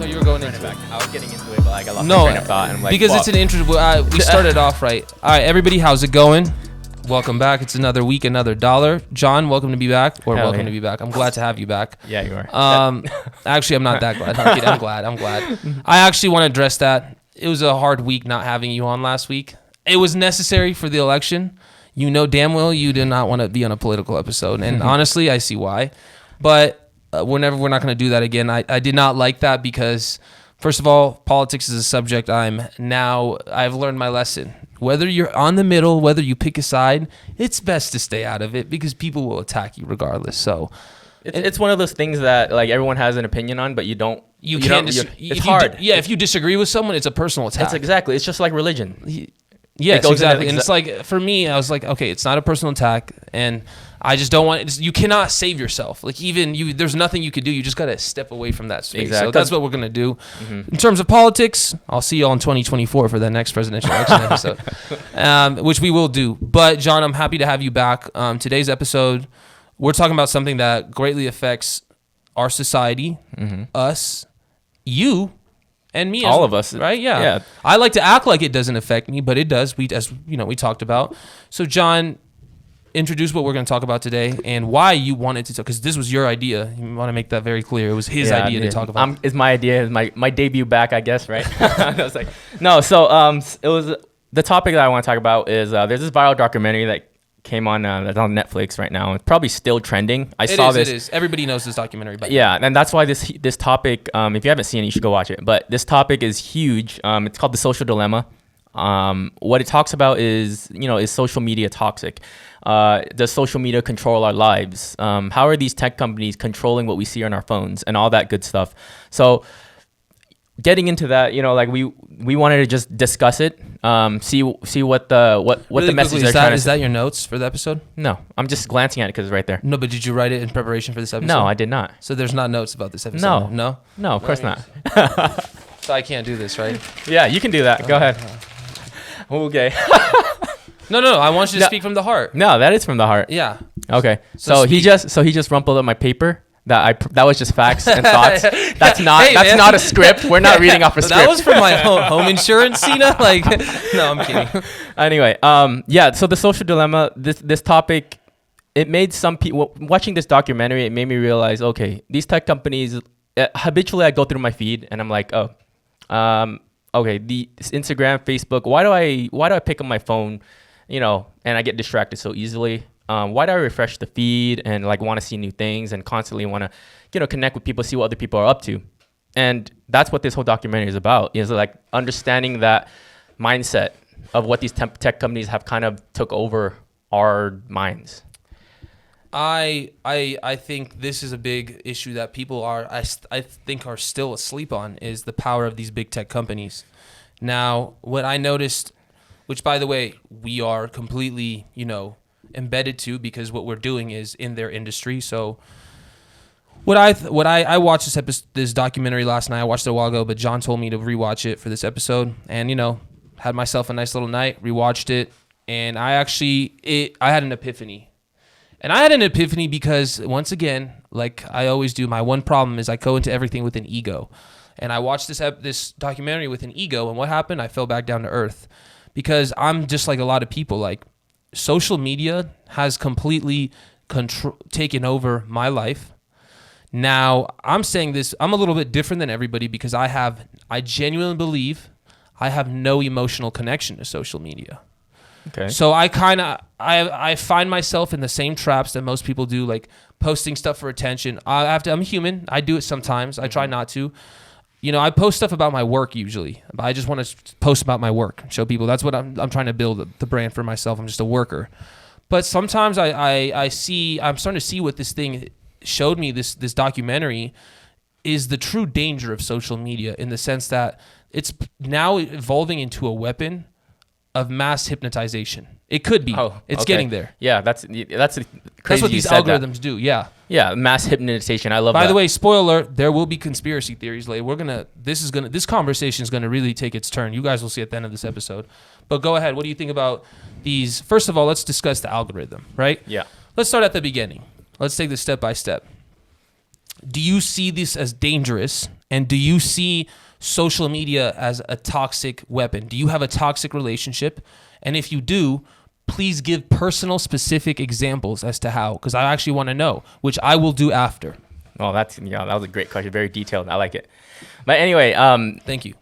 No, you were going Run it into it. I was getting into it, but like I lost No, my train of thought, and I'm like, because it's an interest. Uh, we started off right. All right, everybody, how's it going? Welcome back. It's another week, another dollar. John, welcome to be back, or Hell welcome yeah. to be back. I'm glad to have you back. yeah, you are. Um, actually, I'm not that glad. I'm, kidding. I'm glad. I'm glad. I actually want to address that. It was a hard week not having you on last week. It was necessary for the election. You know damn well you did not want to be on a political episode, and honestly, I see why. But uh, we're never. We're not going to do that again. I, I did not like that because, first of all, politics is a subject I'm now. I've learned my lesson. Whether you're on the middle, whether you pick a side, it's best to stay out of it because people will attack you regardless. So. It's, it's one of those things that like everyone has an opinion on, but you don't. You, don't- can't. Dis- it's hard. di- yeah, if you disagree with someone, it's a personal attack. It's exactly. It's just like religion. yes, it goes into exactly. and it's like for me, I was like, okay, it's not a personal attack, and I just don't want. You cannot save yourself. Like even you, there's nothing you could do. You just gotta step away from that space. So that's what we're gonna do. In terms of politics, I'll see you all in 2024 for the next presidential election episode, um, which we will do. But John, I'm happy to have you back. Um, today's episode, we're talking about something that greatly affects our society, us, you, and me. as- All of us. right? Yeah. Yeah. I like to act like it doesn't affect me, but it does. We, as you know, we talked about. So, John, introduce what we're going to talk about today and why you wanted to talk. Because this was your idea. You want to make that very clear. It was his Yeah, idea to talk about. Um, it's my idea. It's my my debut back, I guess, right? I was like, no. So um, it was the topic that I want to talk about is uh, there's this viral documentary that came on uh, that's on Netflix right now. It's probably still trending. I It saw is, this. It is. Everybody knows this documentary. But Yeah, and that's why this this topic, um, if you haven't seen it, you should go watch it. But this topic is huge. Um, it's called the social dilemma. Um, what it talks about is, you know, is social media toxic? Uh, does social media control our lives? Um, how are these tech companies controlling what we see on our phones and all that good stuff? So, getting into that, you know, like we we wanted to just discuss it, um, see see what the what what Really the message is that, is that your notes for the episode? no, I'm just glancing at it because it's right there. No, but did you write it in preparation for this episode? No, I did not. So there's not notes about this episode. No. No. No, of course not. So I can't do this, right? Yeah, you can do that. Go ahead. Okay. No, no, no. I want you to No. speak from the heart. No, that is from the heart. Yeah. Okay. So So, he speak- just so he just rumpled up my paper that I pr- that was just facts and thoughts. That's not Hey, that's man. not a script. We're not reading off a script. That was for my home, home insurance, Cena. Like, no, I'm kidding. anyway, um, yeah. So the social dilemma. This this topic, it made some people watching this documentary. It made me realize, okay, these tech companies. Uh, habitually, I go through my feed and I'm like, oh, um, okay, the Instagram, Facebook. Why do I why do I pick up my phone, you know, and I get distracted so easily? Um, why do I refresh the feed and like want to see new things and constantly want to, you know, connect with people, see what other people are up to? And that's what this whole documentary is about. Is like understanding that mindset of what these tech companies have kind of took over our minds. I I I think this is a big issue that people are I, I think are still asleep on is the power of these big tech companies. Now, what I noticed, which by the way we are completely you know embedded to because what we're doing is in their industry. So what I th- what I I watched this episode, this documentary last night. I watched it a while ago, but John told me to rewatch it for this episode, and you know had myself a nice little night, rewatched it, and I actually it I had an epiphany. And I had an epiphany because once again, like I always do, my one problem is I go into everything with an ego. And I watched this ep- this documentary with an ego, and what happened? I fell back down to earth because I'm just like a lot of people. Like social media has completely control taken over my life. Now I'm saying this. I'm a little bit different than everybody because I have. I genuinely believe I have no emotional connection to social media. Okay. So I kind of I I find myself in the same traps that most people do, like posting stuff for attention. I have to. I'm human. I do it sometimes. I try mm-hmm. not to. You know, I post stuff about my work usually. But I just want to post about my work, show people. That's what I'm. I'm trying to build the brand for myself. I'm just a worker. But sometimes I I, I see. I'm starting to see what this thing showed me. This this documentary is the true danger of social media in the sense that it's now evolving into a weapon of mass hypnotization. It could be. Oh, it's okay. getting there. Yeah, that's that's crazy. That's what these said that. algorithms do. Yeah. Yeah, mass hypnotization. I love. It. By that. the way, spoiler there will be conspiracy theories later. We're gonna this is gonna this conversation is gonna really take its turn. You guys will see at the end of this episode. But go ahead. What do you think about these? First of all, let's discuss the algorithm, right? Yeah. Let's start at the beginning. Let's take this step by step. Do you see this as dangerous And do you see social media as a toxic weapon? Do you have a toxic relationship? And if you do, please give personal specific examples as to how because I actually want to know, which I will do after. Well, that's yeah, that was a great question, very detailed. I like it. But anyway, um, Thank you.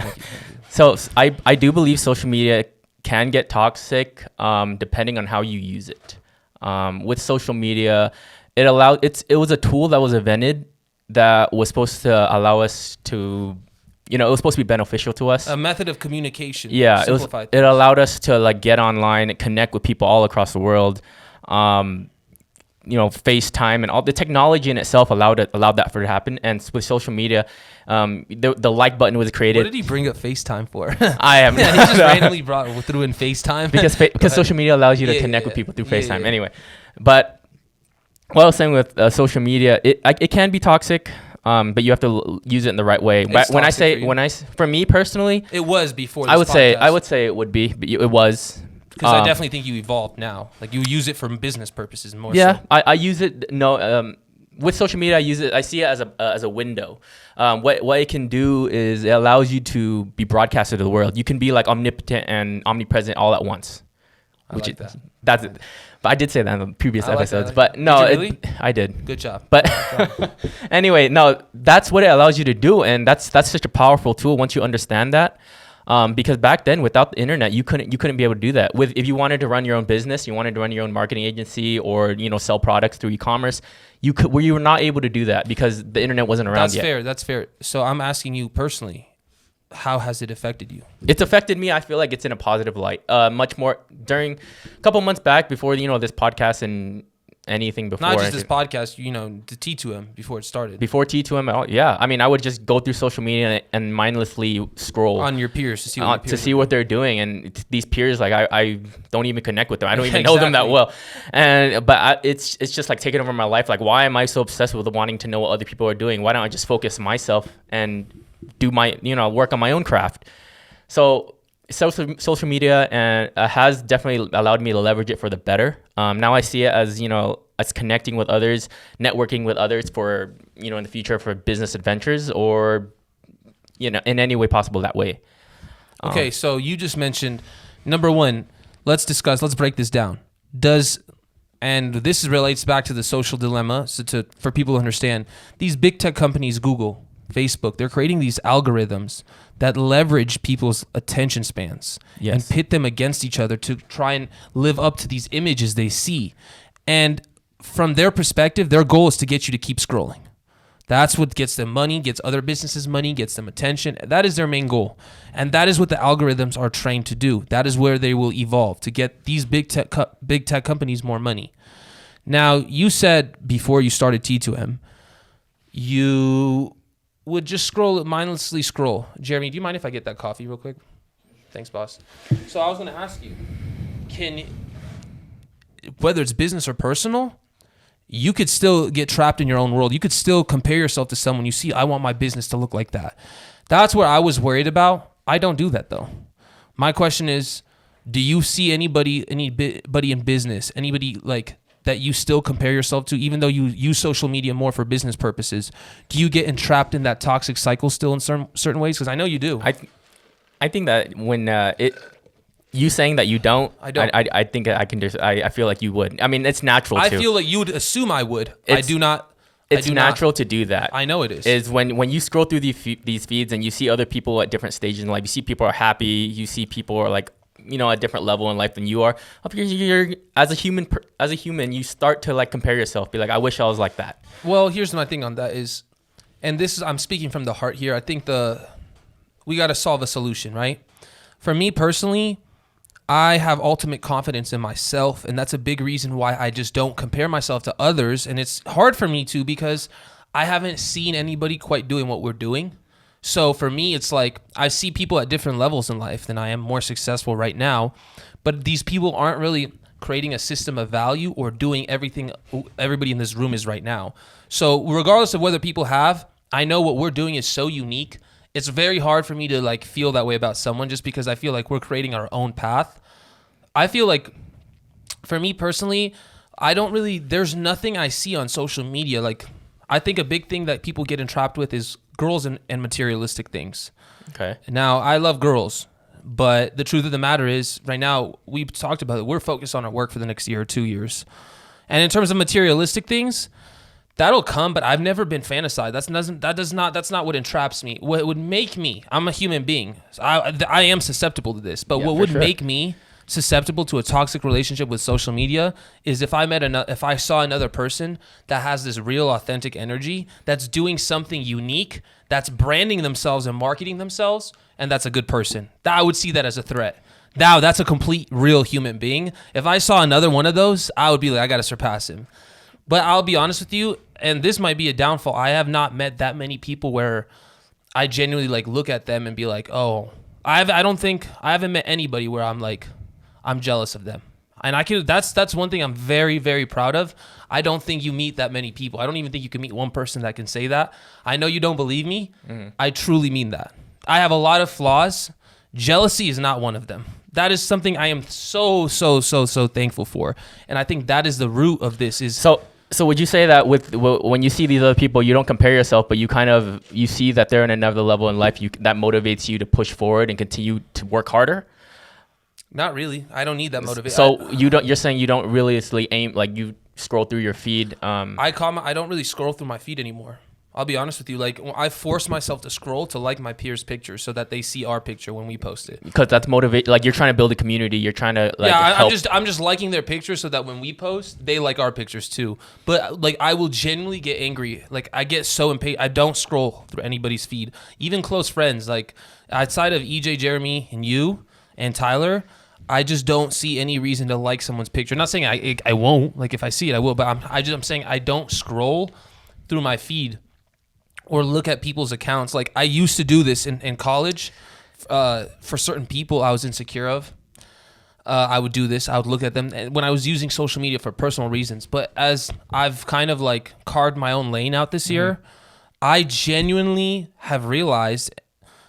so I I do believe social media can get toxic um, depending on how you use it. Um, with social media, it allowed it's it was a tool that was invented that was supposed to allow us to, you know, it was supposed to be beneficial to us. A method of communication. yeah, it was. simplified It allowed us to like get online, and connect with people all across the world. Um, you know, FaceTime and all the technology in itself allowed it allowed that for to happen. And with social media, um, the the like button was created. What did he bring up FaceTime for? I am yeah, he just randomly brought through in FaceTime because fa- because social media allows you to Yeah, connect yeah, with people through FaceTime anyway. But what I was saying with uh, social media, it I, it can be toxic, um, but you have to l- use it in the right way. It's when I say when I for me personally, It was before. I would say I would say it would be, but it was. because I um, definitely think you evolved now. Like you use it for business purposes more. Yeah, so. I, I use it. No, um, with social media, I use it. I see it as a uh, as a window. Um, what what it can do is it allows you to be broadcasted to the world. You can be like omnipotent and omnipresent all at once. I like is- that. That's it. But I did say that in the previous I like episodes. But no, Did you it- really? I did. Good job. But anyway, no, that's what it allows you to do, and that's that's such a powerful tool once you understand that. Um, because back then, without the internet, you couldn't you couldn't be able to do that. With if you wanted to run your own business, you wanted to run your own marketing agency, or you know sell products through e-commerce, you could where you were not able to do that because the internet wasn't around That's yet. fair. That's fair. So I'm asking you personally, how has it affected you? It's affected me. I feel like it's in a positive light. Uh, much more during a couple months back before you know this podcast and anything before. Not just this podcast. You know, the T2M before it started before T2M at all. Yeah, I mean, I would just go through social media and, mindlessly scroll on your peers to see what uh, your to see what they're doing and these peers like I, I don't even connect with them i don't even know them that well and but I, it's it's just like taking over my life like why am i so obsessed with wanting to know what other people are doing why don't i just focus myself and do my you know work on my own craft so social social media and uh, has definitely allowed me to leverage it for the better um, now i see it as you know as connecting with others networking with others for you know in the future for business adventures or you know in any way possible that way Um, Okay, so you just mentioned number one. Let's discuss. Let's break this down. Does and this relates back to the social dilemma. So to for people to understand, these big tech companies, Google, Facebook, they're creating these algorithms that leverage people's attention spans Yes. and pit them against each other to try and live up to these images they see. And from their perspective, their goal is to get you to keep scrolling. That's what gets them money, gets other businesses money, gets them attention. That is their main goal. And that is what the algorithms are trained to do. That is where they will evolve to get these big tech co- big tech companies more money. Now, you said before you started T2M, you would just scroll mindlessly scroll. Jeremy, do you mind if I get that coffee real quick? Thanks, boss. So I was going to ask you, can whether it's business or personal, you could still get trapped in your own world. You could still compare yourself to someone you see, I want my business to look like that. That's what I was worried about. I don't do that though. My question is, do you see anybody anybody in business, anybody like that you still compare yourself to even though you use social media more for business purposes? Do you get entrapped in that toxic cycle still in certain certain ways because I know you do. I, th- I think that when uh, it, you saying that you don't, I don't. I, I, I think I can just, I, I feel like you would. I mean, it's natural. I to. feel like you would assume I would. I It's- do not. It's do not. natural to do that. I know it is. is when when you scroll through these these feeds and you see other people at different stages in life. You see people are happy. You see people are like you know a different level in life than you are. Here, you're as a human as a human, you start to like compare yourself. Be like, I wish I was like that. Well, here's my thing on that is, and this is I'm speaking from the heart here. I think the we got to solve a solution, right? For me personally, I have ultimate confidence in myself, and that's a big reason why I just don't compare myself to others. And it's hard for me to because I haven't seen anybody quite doing what we're doing. So for me, it's like I see people at different levels in life than I am, more successful right now, but these people aren't really creating a system of value or doing everything everybody in this room is right now. So regardless of whether people have, I know what we're doing is so unique. It's very hard for me to like feel that way about someone just because I feel like we're creating our own path. I feel like for me personally, I don't really there's nothing I see on social media like I think a big thing that people get entrapped with is girls and, and materialistic things. Okay. Now, I love girls, but the truth of the matter is, right now, we've talked about it. We're focused on our work for the next year or two years. And in terms of materialistic things, that'll come, but I've never been fantasized. That's doesn't that does not that's not what entraps me. What would make me? I'm a human being. So I I am susceptible to this. But Yeah, what would sure. make me susceptible to a toxic relationship with social media is if I met another if I saw another person that has this real authentic energy that's doing something unique, that's branding themselves and marketing themselves, and that's a good person. That I would see that as a threat. Now that's a complete real human being. If I saw another one of those, I would be like, I gotta surpass him. But I'll be honest with you, and this might be a downfall. I have not met that many people where I genuinely like look at them and be like, oh, I've I don't think I haven't met anybody where I'm like, I'm jealous of them. And I can that's that's one thing I'm very very proud of. I don't think you meet that many people. I don't even think you can meet one person that can say that. I know you don't believe me. Mm-hmm. I truly mean that. I have a lot of flaws. Jealousy is not one of them. That is something I am so so so so thankful for. And I think that is the root of this is So, so would you say that with when you see these other people, you don't compare yourself, but you kind of you see that they're in another level in life, you that motivates you to push forward and continue to work harder. Not really. I don't need that motivation. So you don't. You're saying you don't realistically aim like you scroll through your feed. Um, I comment. I don't really scroll through my feed anymore. I'll be honest with you. Like I force myself to scroll to like my peers' pictures so that they see our picture when we post it. because that's motivate. Like you're trying to build a community. You're trying to like yeah, I, I'm just I'm just liking their pictures so that when we post, they like our pictures too. But like I will genuinely get angry. Like I get so impatient. I don't scroll through anybody's feed, even close friends. Like outside of EJ, Jeremy, and you and Tyler. I just don't see any reason to like someone's picture. not saying I I won't. Like if I see it, I will. But I'm I just I'm saying I don't scroll through my feed or look at people's accounts. Like I used to do this in, in college uh, for certain people I was insecure of. Uh, I would do this. I would look at them when I was using social media for personal reasons. But as I've kind of like carved my own lane out this year, I genuinely have realized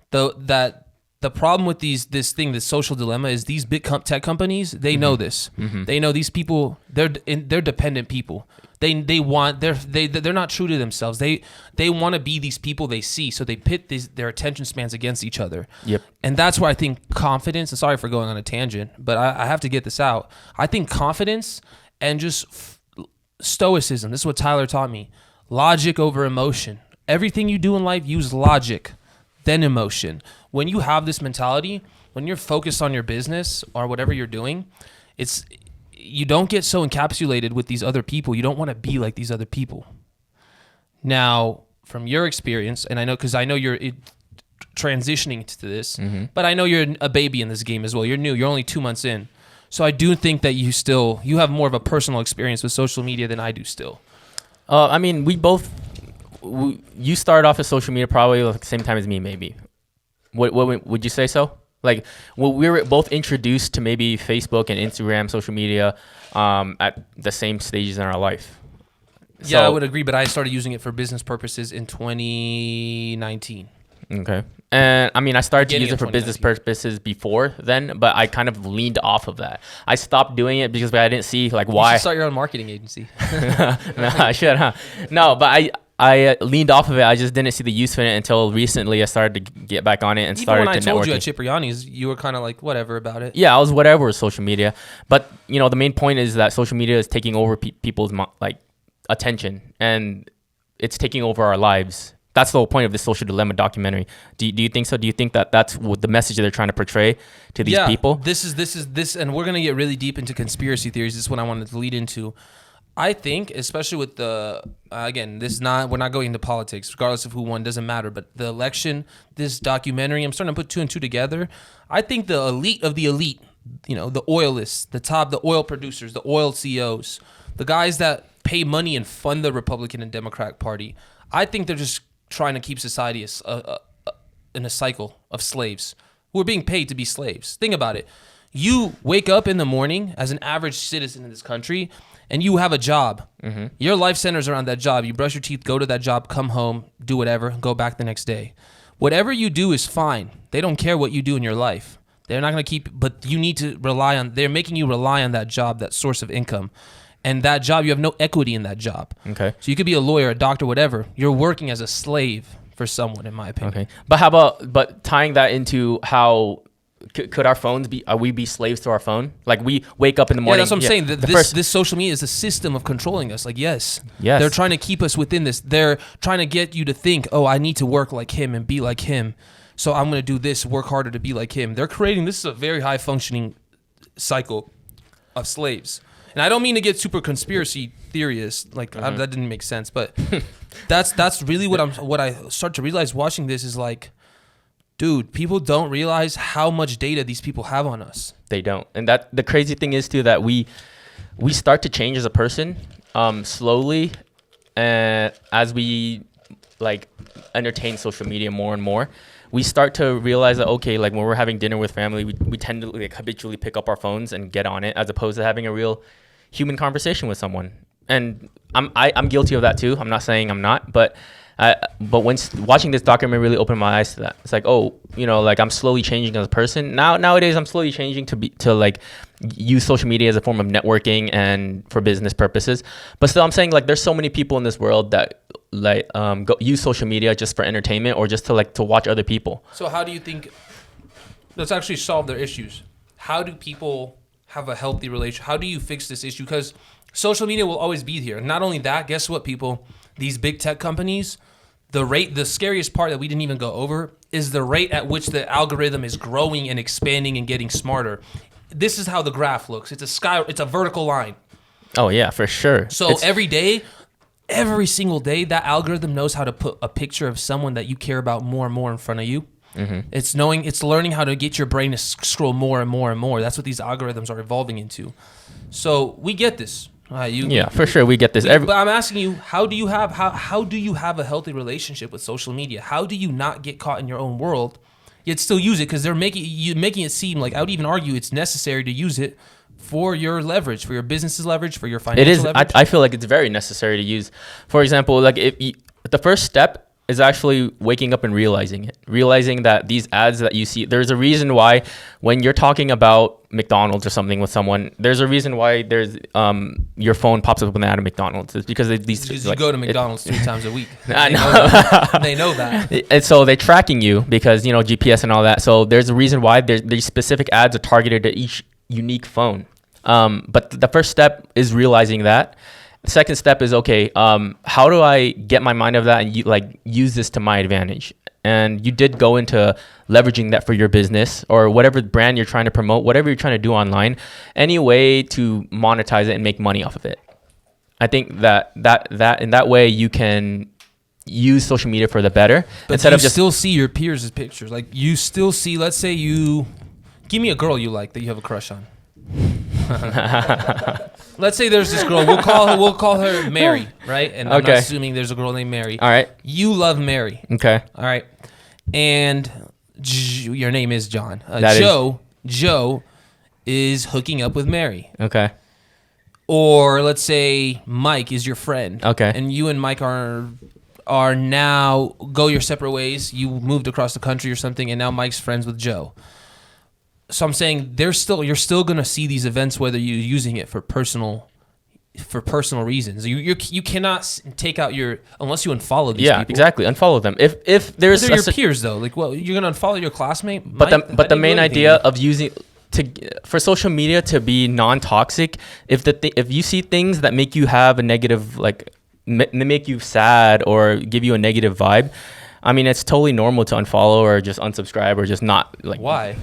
though that the problem with these this thing, this social dilemma, is these big com- tech companies. They know mm-hmm. this. Mm-hmm. They know these people. They're in, they're dependent people. They they want they're they they're not true to themselves. They they want to be these people they see. So they pit these, their attention spans against each other. Yep. And that's where I think confidence. And sorry for going on a tangent, but I, I have to get this out. I think confidence and just f- stoicism. This is what Tyler taught me. Logic over emotion. Everything you do in life, use logic, then emotion. When you have this mentality, when you're focused on your business or whatever you're doing, it's you don't get so encapsulated with these other people. You don't want to be like these other people. Now, from your experience, and I know because I know you're it, transitioning to this, but I know you're a baby in this game as well. You're new. You're only two months in, so I do think that you still you have more of a personal experience with social media than I do. Still, Uh, I mean, we both. We, you started off as social media probably at the same time as me, maybe. What, what would you say so? Like, well, we were both introduced to maybe Facebook and Instagram, social media, um, at the same stages in our life. yeah, I would agree. But I started using it for business purposes in 2019. Okay. And I mean, I started to use it for business purposes before then, but I kind of leaned off of that. I stopped doing it because I didn't see like why. should start your own marketing agency. no, I should, huh? No, but I I uh, leaned off of it. I just didn't see the use in it until recently. I started to get back on it and Even started when I told networking. you at Cipriani's, you were kind of like whatever about it. yeah, I was whatever with social media, but you know the main point is that social media is taking over pe- people's mo- like attention and it's taking over our lives. That's the whole point of this social dilemma documentary. Do you, do you think so? Do you think that that's what the message that they're trying to portray to these yeah, people? This is this is this, and we're gonna get really deep into conspiracy theories. This is what I wanted to lead into. I think, especially with the uh, again, this is not we're not going into politics, regardless of who won, doesn't matter. But the election, this documentary, I'm starting to put two and two together. I think the elite of the elite, you know, the oilists, the top, the oil producers, the oil CEOs, the guys that pay money and fund the Republican and Democrat Party. I think they're just trying to keep society uh, uh, uh, in a cycle of slaves who are being paid to be slaves. Think about it. You wake up in the morning as an average citizen in this country and you have a job. Mm-hmm. Your life centers around that job. You brush your teeth, go to that job, come home, do whatever, go back the next day. Whatever you do is fine. They don't care what you do in your life. They're not going to keep, but you need to rely on, they're making you rely on that job, that source of income. and that job you have no equity in that job. Okay. So you could be a lawyer, a doctor, whatever. You're working as a slave for someone, in my opinion. Okay. But how about but tying that into how c- could our phones be are we be slaves to our phone? Like we wake up in the morning Yeah, that's what I'm saying. Th- the this first- this social media is a system of controlling us. Like, yes, Yes. they're trying to keep us within this. They're trying to get you to think, oh, I need to work like him and be like him. So I'm gonna do this, work harder to be like him. They're creating this is a very high functioning cycle of slaves. And I don't mean to get super conspiracy theorist, like I, mm-hmm. that didn't make sense, but that's that's really what I'm what I start to realize watching this is like, dude, people don't realize how much data these people have on us. they don't. And that the crazy thing is too that we we start to change as a person um slowly and as we like entertain social media more and more we start to realize that okay like when we're having dinner with family we, we tend to like habitually pick up our phones and get on it as opposed to having a real human conversation with someone and i'm I, i'm guilty of that too i'm not saying i'm not but I, but when watching this documentary really opened my eyes to that it's like oh you know like i'm slowly changing as a person now nowadays i'm slowly changing to be to like use social media as a form of networking and for business purposes but still i'm saying like there's so many people in this world that like um go, use social media just for entertainment or just to like to watch other people So how do you think let's actually solve their issues? How do people have a healthy relation? How do you fix this issue? Because social media will always be here. Not only that, guess what, people? These big tech companies, the rate, the scariest part that we didn't even go over is the rate at which the algorithm is growing and expanding and getting smarter. This is how the graph looks. It's a sky. It's a vertical line. oh yeah for sure So It's- every day, every single day, that algorithm knows how to put a picture of someone that you care about more and more in front of you. Mm-hmm. It's knowing, it's learning how to get your brain to scroll more and more and more. That's what these algorithms are evolving into. So we get this. Uh, you, yeah for sure we get this every but I'm asking you, how do you have how how do you have a healthy relationship with social media? How do you not get caught in your own world, yet still use it? Because they're making you making it seem like I would even argue it's necessary to use it for your leverage, for your business's leverage, for your financial it is I. I feel like it's very necessary to use for example like if you, the first step is actually waking up and realizing it realizing that these ads that you see there's a reason why when you're talking about mcdonald's or something with someone there's a reason why there's um your phone pops up with an ad of mcdonald's it's because Because like, you go to it- McDonald's three times a week. I They know. that. they know that. and so they're tracking you because you know GPS and all that. So there's a reason why there's these specific ads are targeted to each unique phone. Um, but the first step is realizing that. The second step is okay. Um, how do I get my mind of that and you, like use this to my advantage? And you did go into leveraging that for your business or whatever brand you're trying to promote, whatever you're trying to do online, any way to monetize it and make money off of it. I think that that that in that way you can use social media for the better But instead of just still see your peers' pictures. Like you still see. Let's say you give me a girl you like that you have a crush on. let's say there's this girl. We'll call her. We'll call her Mary, right? And I'm Okay. not assuming there's a girl named Mary. all right. You love Mary, Okay. all right? And J- your name is John. Uh, That is- Joe. Joe is hooking up with Mary. Okay. or let's say Mike is your friend. Okay. And you and Mike are are now go your separate ways. You moved across the country or something, and now Mike's friends with Joe. So I'm saying there's still you're still gonna see these events whether you're using it for personal for personal reasons. You you you cannot take out your unless you unfollow these Yeah, people. exactly. Unfollow them. If if there's your si- peers though. Like, well, you're gonna unfollow your classmate. but the but the main idea of using to for social media to be non-toxic if the th- if you see things that make you have a negative like m- make you sad or give you a negative vibe i mean it's totally normal to unfollow or just unsubscribe or just not like why?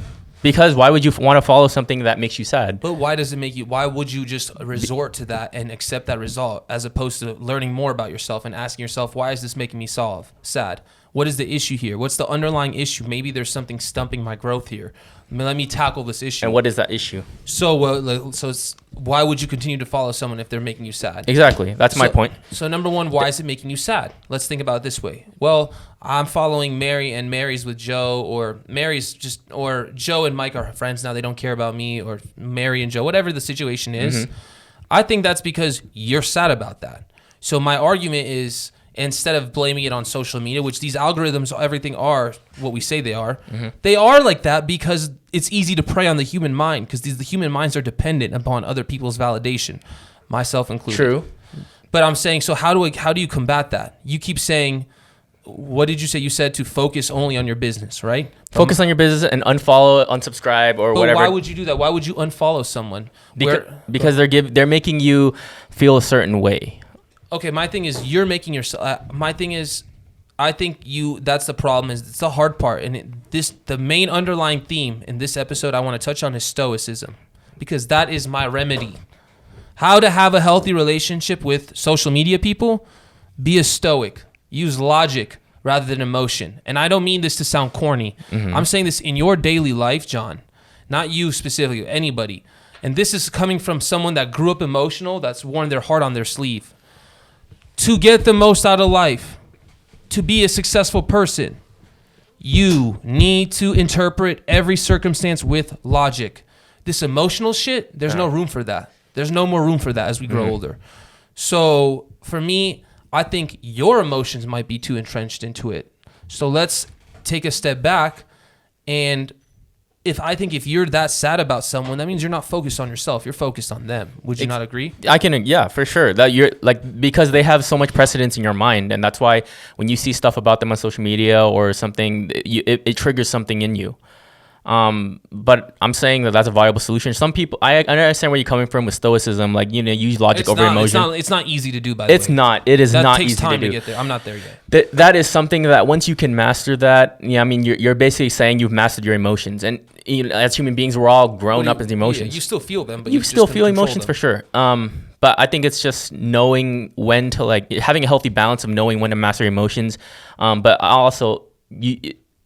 Because why would you f- want to follow something that makes you sad But why does it make you? Why would you just resort to that and accept that result as opposed to learning more about yourself and asking yourself, why is this making me solve sad? What is the issue here? What's the underlying issue? Maybe there's something stumping my growth here. Let me tackle this issue. and what is that issue so, like, so why would you continue to follow someone if they're making you sad? exactly that's my point So number one, why is it making you sad? Let's think about it this way. Well, I'm following Mary and Mary's with Joe, or Mary's just, or Joe and Mike are friends now. They don't care about me, or Mary and Joe, whatever the situation is. Mm-hmm. I think that's because you're sad about that. So my argument is instead of blaming it on social media, which these algorithms, everything are what we say they are, Mm-hmm. they are like that because it's easy to prey on the human mind because these the human minds are dependent upon other people's validation. myself included. True. But I'm saying, so how do I, how do you combat that? You keep saying, what did you say? You said to focus only on your business, right? Focus on your business and unfollow, unsubscribe, or But whatever. why would you do that? Why would you unfollow someone? because, Where- because they're give they're making you feel a certain way. Okay, my thing is you're making yourself. Uh, my thing is, I think you. That's the problem. Is it's the hard part, and it, this the main underlying theme in this episode I want to touch on is stoicism, because that is my remedy. How to have a healthy relationship with social media people? Be a stoic. Use logic rather than emotion. And I don't mean this to sound corny. I'm saying this in your daily life, John. Not you specifically, anybody. And this is coming from someone that grew up emotional, that's worn their heart on their sleeve. To get the most out of life, to be a successful person, you need to interpret every circumstance with logic. This emotional shit, there's no room for that. There's no more room for that as we grow mm-hmm. older. So for me, I think your emotions might be too entrenched into it. So let's take a step back and if I think if you're that sad about someone, that means you're not focused on yourself. You're focused on them. Would you Ex- not agree? I can, yeah, for sure. That you're like because they have so much precedence in your mind, and that's why when you see stuff about them on social media or something, it, it triggers something in you. Um, but I'm saying that that's a viable solution. Some people, I, I understand where you're coming from with stoicism, like you know, use logic It's over not, emotion. it's not. It's not easy to do. By the It's way, not. It is That not takes easy time to to, do. get there. I'm not there yet. That that is something that once you can master that, yeah, I mean, you're, you're basically saying you've mastered your emotions, and you know, as human beings, we're all grown Well, up you- as emotions. yeah, you still feel them, but you just still feel emotions them. for sure. Um, but I think it's just knowing when to like having a healthy balance of knowing when to master emotions. Um, but also, you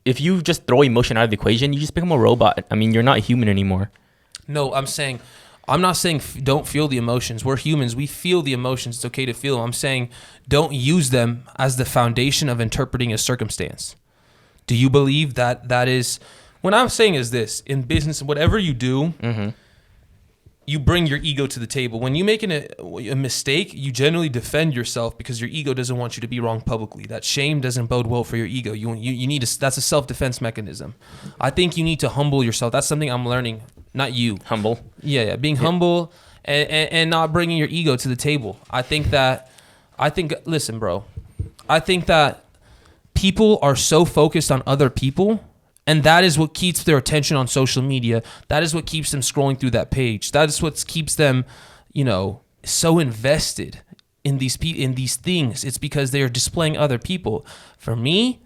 if you just throw emotion out of the equation, you just become a robot. I mean, you're not human anymore. No, I'm saying, I'm not saying f- don't feel the emotions. We're humans. We feel the emotions. It's okay to feel them. I'm saying don't use them as the foundation of interpreting a circumstance. Do you believe that that is? What I'm saying is this: in business, whatever you do, mm-hmm. You bring your ego to the table. When you make an, a, a mistake, you generally defend yourself because your ego doesn't want you to be wrong publicly. That shame doesn't bode well for your ego. You you, you need a, that's a self defense mechanism. I think you need to humble yourself. That's something I'm learning. Not you. Humble. Yeah, yeah. Being humble and, and, and not bringing your ego to the table. I think that, I think, listen, bro, I think that people are so focused on other people, and that is what keeps their attention on social media. That is what keeps them scrolling through that page. That is what keeps them, you know, so invested in these pe- in these things. It's because they are displaying other people. For me,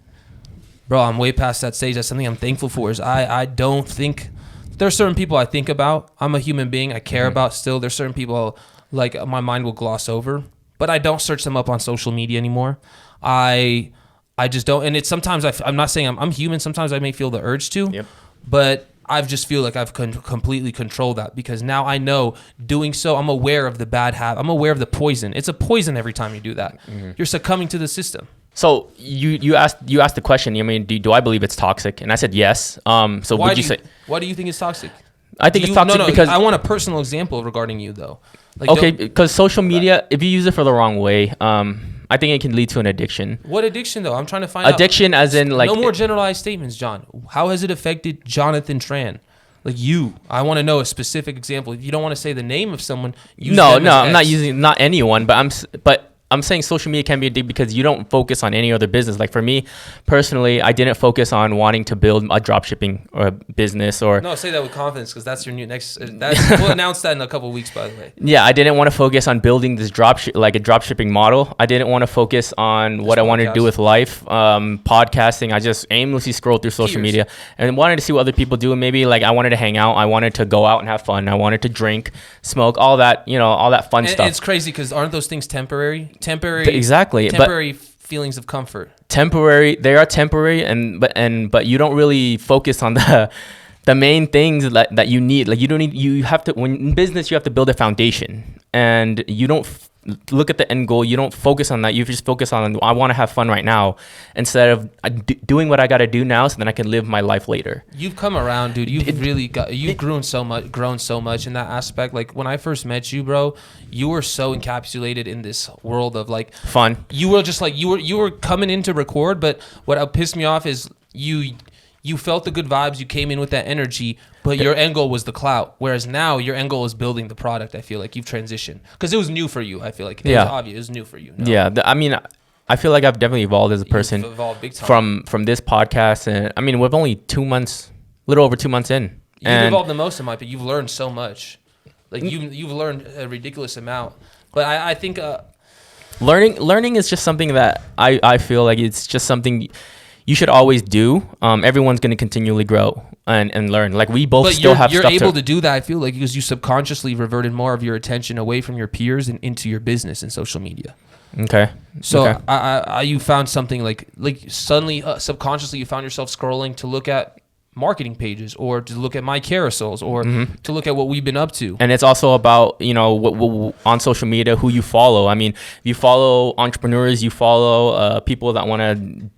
bro, I'm way past that stage. That's something I'm thankful for. Is I I don't think there's certain people I think about. I'm a human being. I care mm-hmm. about still. There's certain people like my mind will gloss over, but I don't search them up on social media anymore. I I just don't. And it's sometimes I, am not saying I'm, I'm human. Sometimes I may feel the urge to, Yep. but I just feel like I've con- completely controlled that because now I know doing so. I'm aware of the bad habit. I'm aware of the poison. It's a poison every time you do that. You're succumbing to the system. So you you asked you asked the question. I mean, do, do I believe it's toxic? And I said yes. Um, so Why would do you you, say? why do you think it's toxic? I think Do it's you- toxic no, no, because I want a personal example regarding you though. Like, okay, because social media, if you use it for the wrong way, um, I think it can lead to an addiction. what addiction though? I'm trying to find out. Addiction, as in like no more generalized statements, John. How has it affected Jonathan Tran? Like you, I want to know a specific example. If you don't want to say the name of someone, use no, no, I'm not using not anyone, but I'm but I'm saying social media can be addictive because you don't focus on any other business. Like for me personally, I didn't focus on wanting to build a drop shipping or a business or No, say that with confidence because that's your new next. uh, That's, we'll announce that in a couple weeks, by the way. yeah, I didn't want to focus on building this drop like a drop shipping model. I didn't want to focus on what I wanted to do with life, um, podcasting. I just aimlessly scrolled through social media and wanted to see what other people do. And maybe like I wanted to hang out. I wanted to go out and have fun. I wanted to drink, smoke, all that, you know, all that fun And, stuff. it's crazy because aren't those things temporary? Temporary, exactly, but- Temporary feelings of comfort. temporary they are temporary and but and but you don't really focus on the the main things that, that you need like you don't need you have to when in business you have to build a foundation and you don't f- look at the end goal you don't focus on that you just focus on i want to have fun right now instead of uh, d- doing what i got to do now so then i can live my life later You've come around, dude. You've It- really got you've grown so much, grown so much in that aspect. Like when I first met you, bro, you were so encapsulated in this world of like fun you were just like you were you were coming in to record, but what pissed me off is you you felt the good vibes, you came in with that energy, but your end goal was the clout. Whereas now your end goal is building the product. I feel like you've transitioned because it was new for you. I feel like it Yeah. was obvious. It was new for you. No. Yeah, the, I mean, I feel like I've definitely evolved as a person evolved big time. from from this podcast, and I mean, we're only two months, little over two months in, You've and evolved the most in my opinion. You've learned so much. Like you, you've learned a ridiculous amount. But I, I think uh, learning learning is just something that I I feel like it's just something you should always do. Um, everyone's going to continually grow and, and learn. Like we both but still you're, have you're stuff able to, to do that. I feel like because you subconsciously reverted more of your attention away from your peers and into your business and social media. Okay. So Okay. I, I, you found something like like suddenly uh, subconsciously you found yourself scrolling to look at marketing pages or to look at my carousels or Mm-hmm. to look at what we've been up to. and it's also about you know what, what, on social media who you follow. I mean, if you follow entrepreneurs, you follow uh, people that want to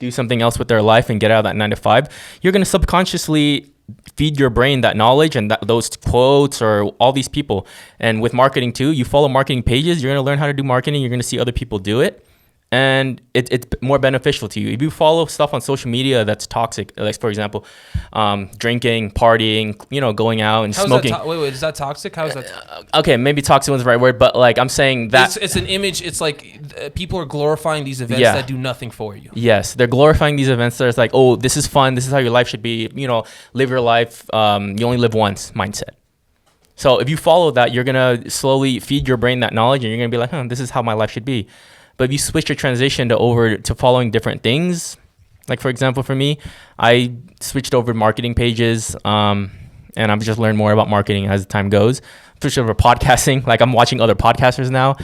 do something else with their life and get out of that nine to five. You're gonna subconsciously feed your brain that knowledge and that, those quotes or all these people. And with marketing too, you follow marketing pages. You're gonna learn how to do marketing. You're gonna see other people do it. And it, it's more beneficial to you. If you follow stuff on social media that's toxic, like for example, um, drinking, partying, you know, going out and How's smoking. To- wait, wait, is that toxic? How is that? okay, maybe toxic was the right word, but like I'm saying that it's, it's an image. It's like uh, people are glorifying these events Yeah. that do nothing for you. yes, they're glorifying these events. That it's like, oh, this is fun. This is how your life should be. You know, live your life. Um, you only live once mindset. So if you follow that, you're gonna slowly feed your brain that knowledge, and you're gonna be like, huh, this is how my life should be. But if you switch your transition to over to following different things, like for example, for me, I switched over marketing pages, um, and I've just learned more about marketing as time goes. Switched over podcasting, like I'm watching other podcasters now.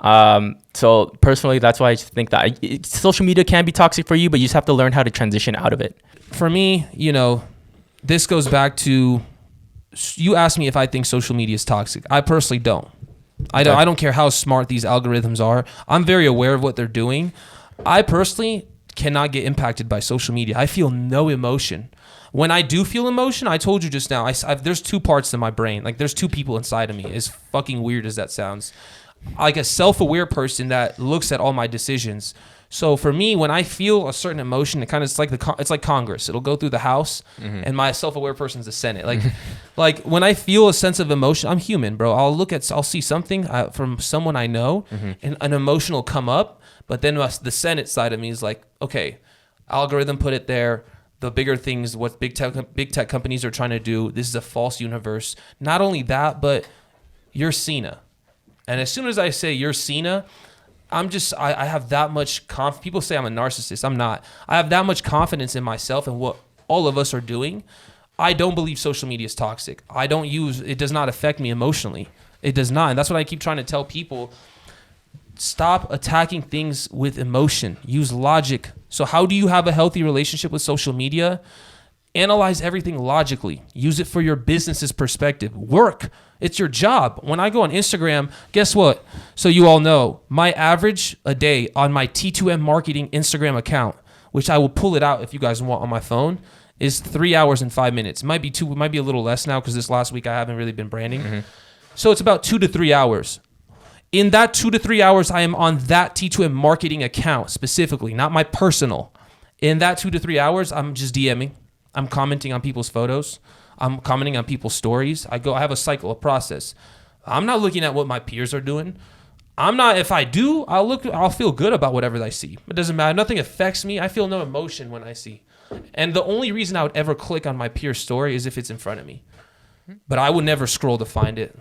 Um, so personally, that's why I think that it, social media can be toxic for you, but you just have to learn how to transition out of it. For me, you know, this goes back to you asked me if I think social media is toxic. I personally don't. I don't. I don't care how smart these algorithms are. I'm very aware of what they're doing. I personally cannot get impacted by social media. I feel no emotion. When I do feel emotion, I told you just now. I, I've- there's two parts to my brain. Like there's two people inside of me. As fucking weird as that sounds, like a self-aware person that looks at all my decisions. So for me, when I feel a certain emotion, it kind of it's like the it's like Congress. It'll go through the House, and my self-aware person's the Senate. Like, like when I feel a sense of emotion, I'm human, bro. I'll look at, I'll see something uh, from someone I know, and an emotion will come up. But then the Senate side of me is like, okay, algorithm put it there. The bigger things, what big tech big tech companies are trying to do. This is a false universe. Not only that, but you're Cena. And as soon as I say you're Cena, I'm just I, I have that much conf. People say I'm a narcissist. I'm not. I have that much confidence in myself and what all of us are doing. I don't believe social media is toxic. I don't use it. Does not affect me emotionally. It does not, and that's what I keep trying to tell people. Stop attacking things with emotion. Use logic. So how do you have a healthy relationship with social media? Analyze everything logically. Use it for your business's perspective. Work. It's your job. When I go on Instagram, guess what? So you all know, my average a day on my T2M marketing Instagram account, which I will pull it out if you guys want on my phone, is three hours and five minutes. Might be two, it might be a little less now because this last week I haven't really been branding. Mm-hmm. So it's about two to three hours. In that two to three hours, I am on that T2M marketing account specifically, not my personal. In that two to three hours, I'm just DMing. I'm commenting on people's photos. I'm commenting on people's stories. I go, I have a cycle, a process. I'm not looking at what my peers are doing. I'm not. If I do, I'll look. I'll feel good about whatever I see. It doesn't matter. Nothing affects me. I feel no emotion when I see. And the only reason I would ever click on my peer's story is if it's in front of me. But I would never scroll to find it.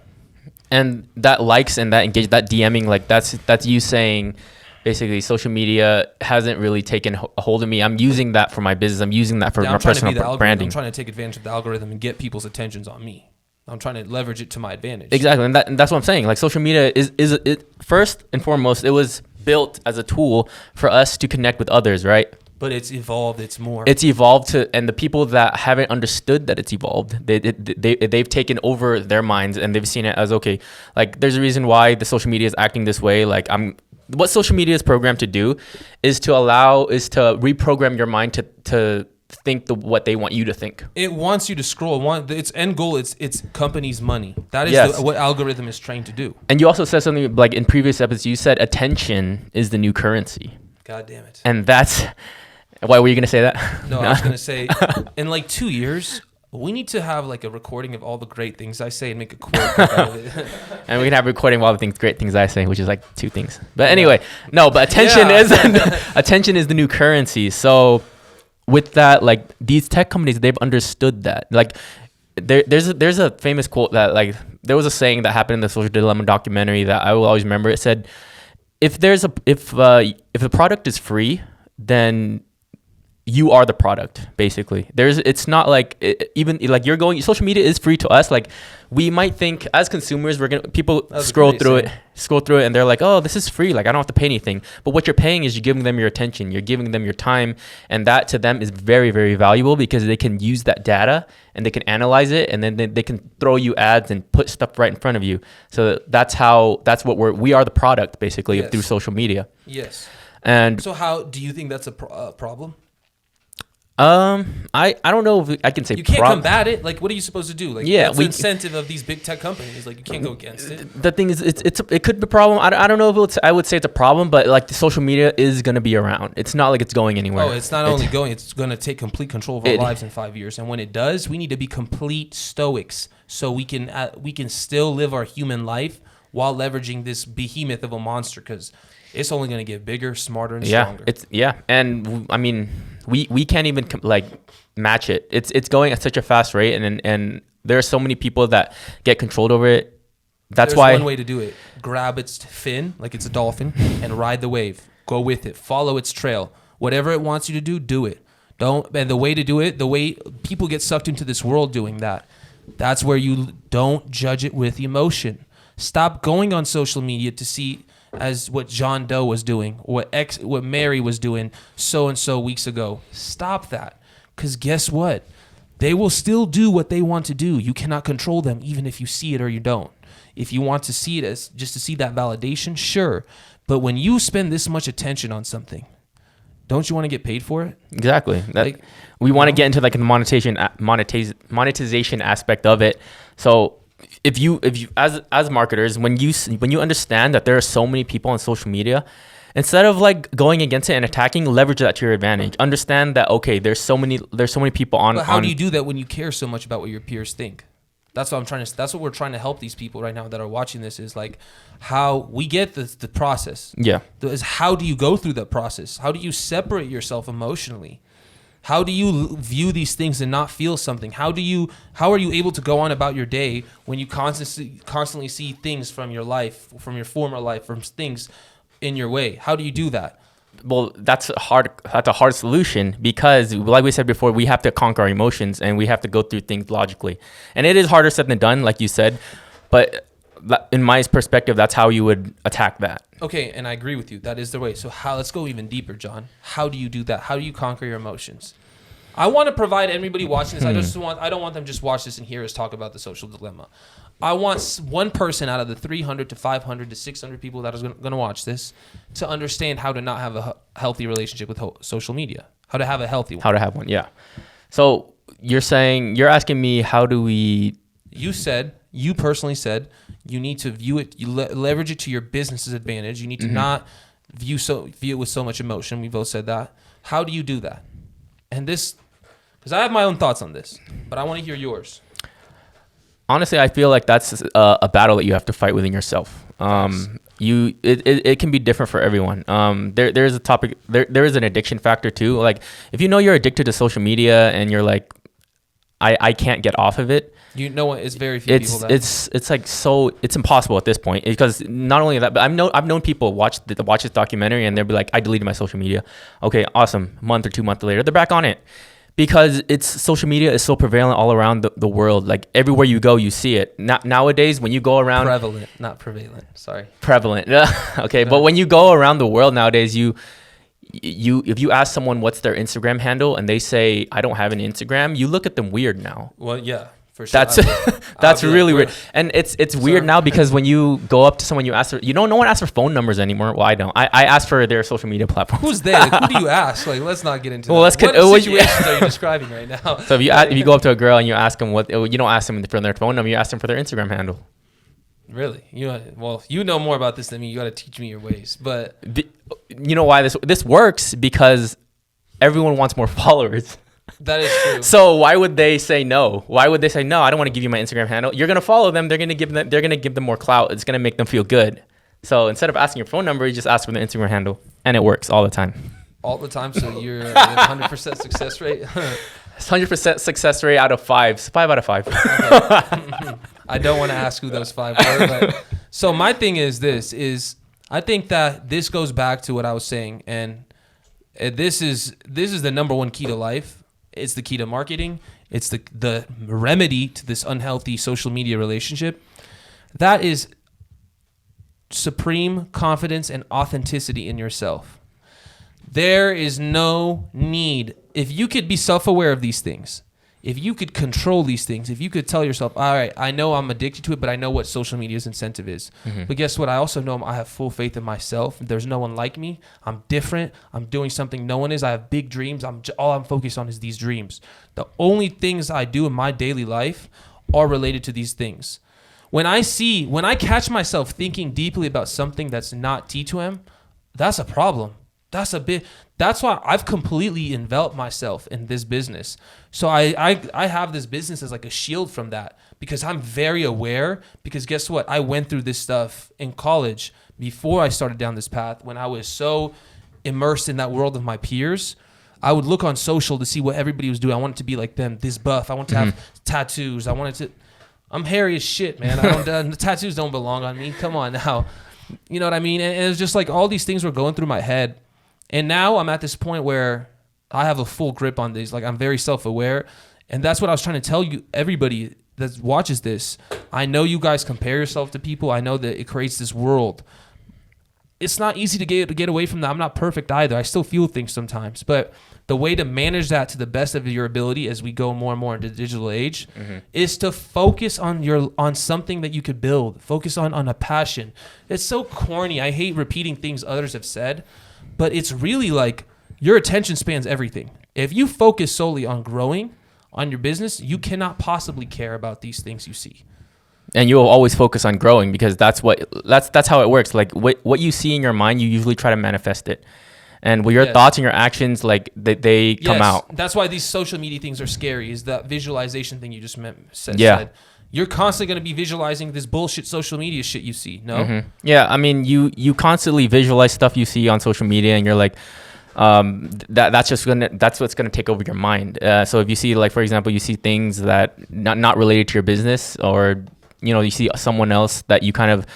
and that likes and that engage that DMing like that's that's you saying basically social media hasn't really taken a hold of me. I'm using that for my business. I'm using that for Yeah, my I'm trying to be personal algorithm. branding. I'm trying to take advantage of the algorithm and get people's attentions on me. I'm trying to leverage it to my advantage. Exactly, and, that, and that's what I'm saying. Like social media is is it first and foremost, it was built as a tool for us to connect with others, right? But it's evolved. It's more. It's evolved to, and the people that haven't understood that it's evolved, they, they, they they've taken over their minds and they've seen it as okay. Like there's a reason why the social media is acting this way. Like I'm, what social media is programmed to do, is to allow is to reprogram your mind to to think the what they want you to think. it wants you to scroll. Want its end goal? It's it's company's money. That is Yes. the, what algorithm is trained to do. And you also said something like in previous episodes, you said attention is the new currency. God damn it. and that's Why were you gonna say that? No, I was gonna say in like two years, we need to have like a recording of all the great things I say and make a quote out of it. and we can have recording of all the things, great things I say, which is like two things. But anyway, no, but attention Yeah. is attention is the new currency. So with that, like these tech companies, they've understood that. Like there, there's a, there's a famous quote that like there was a saying that happened in the Social Dilemma documentary that I will always remember. It said, "If there's a if uh, if the product is free, then you are the product basically. There's it's not like it, even like you're going social media is free to us. Like we might think as consumers we're gonna people scroll through it scroll through it and they're like oh this is free. Like i don't have to pay anything. But what you're paying is you're giving them your attention. You're giving them your time and that to them is very very valuable because they can use that data and they can analyze it and then they, they can throw you ads and put stuff right in front of you. So that's how that's what we're we are the product basically Yes. through social media. Yes. and So how do you think that's a pro- uh, problem? Um i i don't know if i can say You can't prob- combat it. Like, what are you supposed to do? Like, Yeah, that's we- the incentive of these big tech companies. Like, you can't go against it. the thing is it's, it's it could be a problem I, don't- I don't know if it's i would say it's a problem but like the social media is going to be around it's not like it's going anywhere Oh, it's not only going; it's going to take complete control of our It- lives in five years. And when it does, we need to be complete stoics, so we can uh, we can still live our human life while leveraging this behemoth of a monster. Because it's only going to get bigger, smarter, and yeah stronger. it's yeah and I mean we we can't even like match it it's it's going at such a fast rate and and, and there are so many people that get controlled over it that's There's why one way to do it: grab its fin like it's a dolphin and ride the wave. Go with it. Follow its trail. Whatever it wants you to do, do it. Don't. And the way to do it, the way people get sucked into this world doing that, that's where you don't judge it with emotion. Stop going on social media to see as what John Doe was doing, what ex, what Mary was doing so and so weeks ago. Stop that, because guess what? They will still do what they want to do. You cannot control them, even if you see it or you don't. If you want to see it as just to see that validation, sure. But when you spend this much attention on something, don't you want to get paid for it? Exactly. That, Like, we want to get into like the monetization monetize, monetization aspect of it. So if you if you as as marketers when you when you understand that there are so many people on social media instead of like going against it and attacking leverage that to your advantage understand that okay there's so many there's so many people on But how on do you do that when you care so much about what your peers think? That's what I'm trying to. That's what we're trying to help these people right now that are watching this. Is like how we get the the process. yeah The- Is how do you go through that process? How do you separate yourself emotionally? How do you view these things and not feel something? How do you how are you able to go on about your day when you constantly constantly see things from your life, from your former life, from things in your way? How do you do that? well that's a hard that's a hard solution because like we said before we have to conquer our emotions and we have to go through things logically and it is harder said than done like you said but that- in my perspective that's how you would attack that Okay, and I agree with you. That is the way. So how let's go even deeper, John. How do you do that? How do you conquer your emotions? I want to provide everybody watching this. I just hmm. want I don't want them just watch this and hear us talk about the social dilemma. I want one person out of the 300 to 500 to 600 people that is going to watch this to understand how to not have a healthy relationship with ho- social media. How to have a healthy one. how to have one yeah so you're saying you're asking me how do we You said, you personally said, you need to view it, you le- leverage it to your business's advantage. You need to not view so view it with so much emotion. We both said that. How do you do that? And this, because I have my own thoughts on this, but I want to hear yours. honestly i feel like that's a, a battle that you have to fight within yourself um you it, it, it can be different for everyone um there there's a topic there there is an addiction factor too like if you know you're addicted to social media and you're like i i can't get off of it You know what? It's very few it's people that. it's it's like so it's impossible at this point because not only that but I've known I've known people watch the, watch this documentary and they'll be like I deleted my social media okay awesome month or two months later they're back on it because it's social media is so prevalent all around the, the world like everywhere you go you see it now, nowadays when you go around prevalent, not prevalent. Sorry. prevalent okay but when you go around the world nowadays you you if you ask someone what's their Instagram handle and they say I don't have an Instagram you look at them weird now Well, yeah, for sure. that's that's like, really "Where- weird, and it's it's weird now because when you go up to someone, you ask for you know no one asks for phone numbers anymore. Well, I don't. I, I ask for their social media platform. Who's they? Like, who do you ask? Like, let's not get into. Well, that. let's What oh, what you- situations are you describing right now? So if you ask, if you go up to a girl and you ask them what oh, you don't ask them for their phone number, you ask them for their Instagram handle. Really, you know, well, you know more about this than me. You got to teach me your ways. But You know why this this works because everyone wants more followers. That is true. So why would they say no? Why would they say no? I don't want to give you my Instagram handle. You're gonna follow them. They're gonna give them. They're gonna give them more clout. It's gonna make them feel good. So instead of asking your phone number, you just ask for their Instagram handle, and it works all the time. All the time. So you're 100% success rate. Hundred percent success rate out of five. So five out of five. I don't want to ask who those five were. But so my thing is this: is I think that this goes back to what I was saying, and this is this is the number one key to life. It's the key to marketing. It's the the remedy to this unhealthy social media relationship. That is supreme confidence and authenticity in yourself. There is no need. If you could be self aware of these things, if you could control these things, if you could tell yourself, all right, I know I'm addicted to it, but I know what social media's incentive is. Mm-hmm. But guess what? I also know I have full faith in myself. There's no one like me. I'm different. I'm doing something no one is. I have big dreams. I'm j- all I'm focused on is these dreams. The only things I do in my daily life are related to these things. When I see, when I catch myself thinking deeply about something that's not T2M, that's a problem. That's a bit. That's why I've completely enveloped myself in this business. So I, I I have this business as like a shield from that because I'm very aware. Because guess what? I went through this stuff in college before I started down this path. When I was so immersed in that world of my peers, I would look on social to see what everybody was doing. I wanted to be like them. This buff. I wanted to have tattoos. I wanted to. I'm hairy as shit, man. I don't, uh, the tattoos don't belong on me. Come on now. You know what I mean? And it was just like all these things were going through my head. And now I'm at this point where I have a full grip on these. Like I'm very self aware. And that's what I was trying to tell you, everybody that watches this. I know you guys compare yourself to people. I know that it creates this world. It's not easy to get to get away from that. I'm not perfect either. I still feel things sometimes. But the way to manage that to the best of your ability as we go more and more into the digital age mm-hmm. is to focus on your on something that you could build. Focus on on a passion. It's so corny. I hate repeating things others have said, but it's really like your attention spans everything. If you focus solely on growing on your business, you cannot possibly care about these things you see. and you will always focus on growing because that's what that's that's how it works like what what you see in your mind you usually try to manifest it and with your Yes. thoughts and your actions like they, they come Yes, out That's why these social media things are scary. Is that visualization thing you just meant, said? Yeah. said. You're constantly going to be visualizing this bullshit social media shit you see. No. Mhm. yeah i mean you you constantly visualize stuff you see on social media and you're like um that that's just gonna that's what's gonna take over your mind uh, so if you see like for example you see things that not not related to your business or you know you see someone else that you kind of